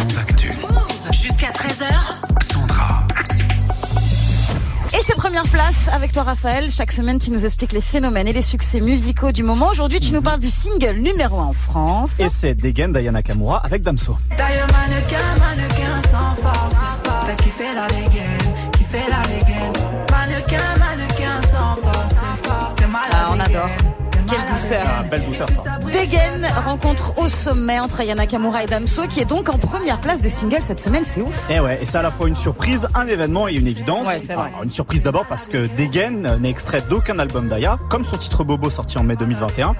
Move Actu. Jusqu'à 13h. Sandra. Et c'est première place avec toi Raphaël. Chaque semaine tu nous expliques les phénomènes et les succès musicaux du moment. Aujourd'hui tu nous parles du single numéro 1 en France. Et c'est Degen d'Ayana Kamura avec Damso. D'ailleurs, mannequin, mannequin sans force. T'as kiffé la dégaine, kiffé la dégaine. Mannequin, douceur. Ah, belle douceur ça. Degen rencontre au sommet entre Ayana Kamura et Damso qui est donc en première place des singles cette semaine, c'est ouf. Et ouais, et c'est à la fois une surprise, un événement et une évidence. Ouais, c'est vrai. Alors, une surprise d'abord parce que Degen n'est extrait d'aucun album d'Aya, comme son titre Bobo sorti en mai 2021.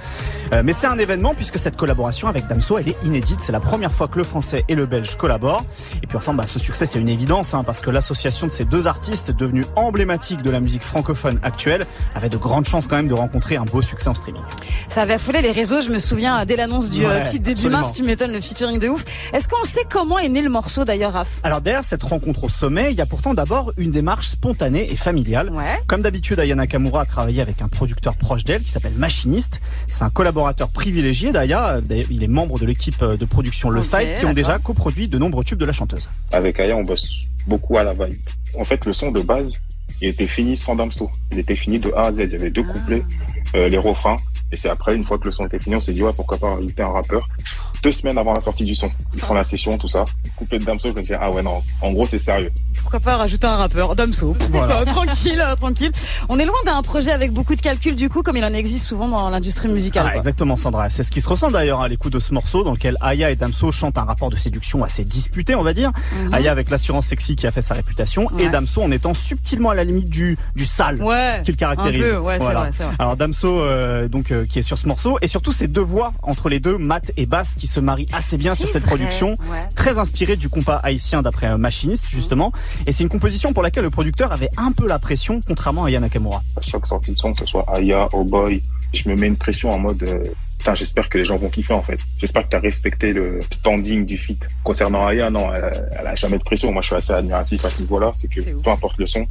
Euh, mais c'est un événement puisque cette collaboration avec Damso, elle est inédite. C'est la première fois que le français et le belge collaborent. Et puis enfin, bah, ce succès, c'est une évidence, hein, parce que l'association de ces deux artistes, devenus emblématiques de la musique francophone actuelle, avait de grandes chances quand même de rencontrer un beau succès en streaming. Ça avait affolé les réseaux, je me souviens dès l'annonce du euh, Ouais, titre début absolument. mars, tu m'étonnes le featuring de ouf. Est-ce qu'on sait comment est né le morceau d'ailleurs Raph? Alors derrière cette rencontre au sommet, il y a pourtant d'abord une démarche spontanée et familiale. Ouais. Comme d'habitude, Ayana Kamura a travaillé avec un producteur proche d'elle qui s'appelle Machiniste. C'est un collaborateur privilégié d'Aya. D'ailleurs, Il est membre de l'équipe de production Le Ok, Site qui ont déjà coproduit de nombreux tubes de la chanteuse. Avec Aya, on bosse beaucoup à la vibe. En fait, le son de base, il était fini sans Damso. Il était fini de A à Z. Il y avait deux couplets, euh, les refrains. Et c'est après, une fois que le son était fini, on s'est dit, ouais, pourquoi pas rajouter un rappeur. Deux semaines avant la sortie du son. Il prend la session, tout ça. Couplet de Damso, je me dis, ah ouais, non. En gros, c'est sérieux. Pourquoi pas rajouter un rappeur Damso. Voilà. tranquille, euh, tranquille. On est loin d'un projet avec beaucoup de calculs du coup, comme il en existe souvent dans l'industrie musicale. Ah, exactement, Sandra. C'est ce qui se ressent d'ailleurs à l'écoute de ce morceau dans lequel Aya et Damso chantent un rapport de séduction assez disputé, on va dire. Mhm. Aya avec l'assurance sexy qui a fait sa réputation et. Damso en étant subtilement à la limite du, du sale. Ouais. qui le caractérise. Un peu, ouais, Voilà. vrai. Alors Damso, euh, donc euh, qui est sur ce morceau, et surtout ces deux voix entre les deux, Matt et Bass, qui se marient assez bien sur cette vrai, production, ouais. très inspirée du compas haïtien d'après un machiniste justement. Et c'est une composition pour laquelle le producteur avait un peu la pression, contrairement à Yana Nakamura. À chaque sortie de son, que ce soit Aya, Oh Boy, je me mets une pression en mode, euh, putain, j'espère que les gens vont kiffer, en fait. J'espère que tu as respecté le standing du feat. Concernant Aya, non, elle, elle a jamais de pression. Moi, je suis assez admiratif à ce niveau-là. C'est que C'est ouf. peu importe le son.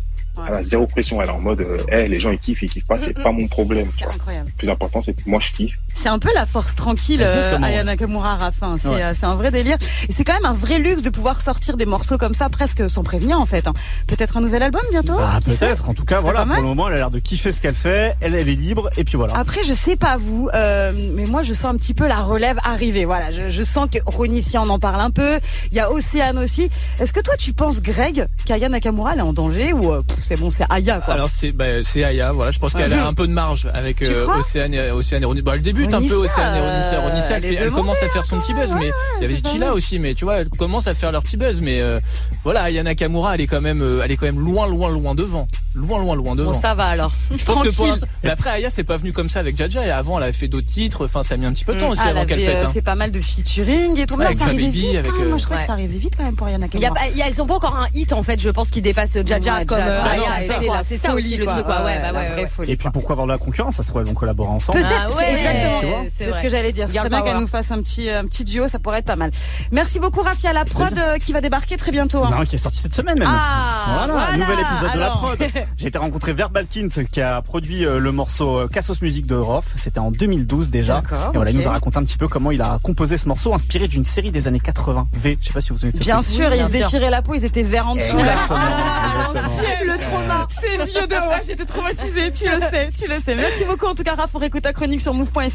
Elle a zéro pression. Elle est en mode, euh, hey, les gens, ils kiffent, ils kiffent pas, c'est Mm, pas mon problème. C'est incroyable. Le plus important, c'est que moi, je kiffe. C'est un peu la force tranquille, euh, Exactement, Aya. Nakamura Rafin. C'est Ouais. euh, c'est un vrai délire. Et c'est quand même un vrai luxe de pouvoir sortir des morceaux comme ça presque sans prévenir en fait. hein. Peut-être un nouvel album bientôt Bah, peut-être. En tout cas, voilà. Pour le moment, elle a l'air de kiffer ce qu'elle fait. Elle, elle est libre. Et puis voilà. Après, je sais pas vous, euh, mais moi je sens un petit peu la relève arriver. Voilà, je, je sens que Ronnie si on en parle un peu. Il y a Océane aussi. Est-ce que toi tu penses, Greg, qu'Aya Nakamura elle est en danger ou euh, pff, c'est bon, c'est Aya quoi Alors c'est bah, c'est Aya, voilà. Je pense qu'elle a un peu de marge avec euh, Océane, et- Océane et Ronissa. Bah, elle débute un peu Océane et Ronissa. euh, Ronissa, elle, elle fait- elle commence à faire son petit buzz, mais il y avait Chila aussi, mais tu vois, elle commence à faire leur petit buzz, mais euh, voilà, Aya Nakamura, elle est quand même, euh, elle est quand même loin, loin, loin devant, loin, loin, loin devant. Bon, ça va alors. je pense que pour mais après Aya, c'est pas venu comme ça avec Jaja. Et avant, elle avait fait d'autres titres. Enfin, ça a mis un petit peu de temps aussi Ah, elle avant qu'elle pète. euh, hein. fait pas mal de featuring et tout. Mais Avec ça arrivait Baby, vite. avec, quand même. euh, Moi, je crois ouais. que ça arrivait vite quand même pour Aya Il y a Nakamura. pas, il y a- ils ont pas encore un hit en fait, je pense qui dépasse Jaja Ouais, comme Jaja, euh, Aya, a c'est ça aussi le truc, ouais, ouais, Ouais, ouais, ouais. Et puis pourquoi avoir de la concurrence? Ça se trouve, elles vont collaborer ensemble. Peut-être, Ah c'est ouais, exactement. ce que j'allais dire. C'est bien qu'elle nous fasse un petit, un petit duo, ça pourrait être pas mal. Merci beaucoup, Rafia, la prod euh, qui va débarquer très bientôt. hein. Non, qui est sorti cette semaine même. Ah, voilà, voilà. nouvel épisode de la prod. J'ai été rencontrer Verbalkint qui a produit euh, le morceau euh, Cassos Music de Roth. C'était en 2012 déjà. D'accord, Et voilà, il nous a raconté un petit peu comment il a composé ce morceau inspiré d'une série des années 80. V, je sais pas si vous vous souvenez de Bien sûr, Oui, ils se bien sûr. déchiraient la peau, ils étaient verts en dessous. là. Exactement, Ah, exactement. le trauma. C'est vieux de ouais, j'étais traumatisée, tu le sais, tu le sais. Merci beaucoup en tout cas, Raph, on réécoute ta chronique sur move.fr.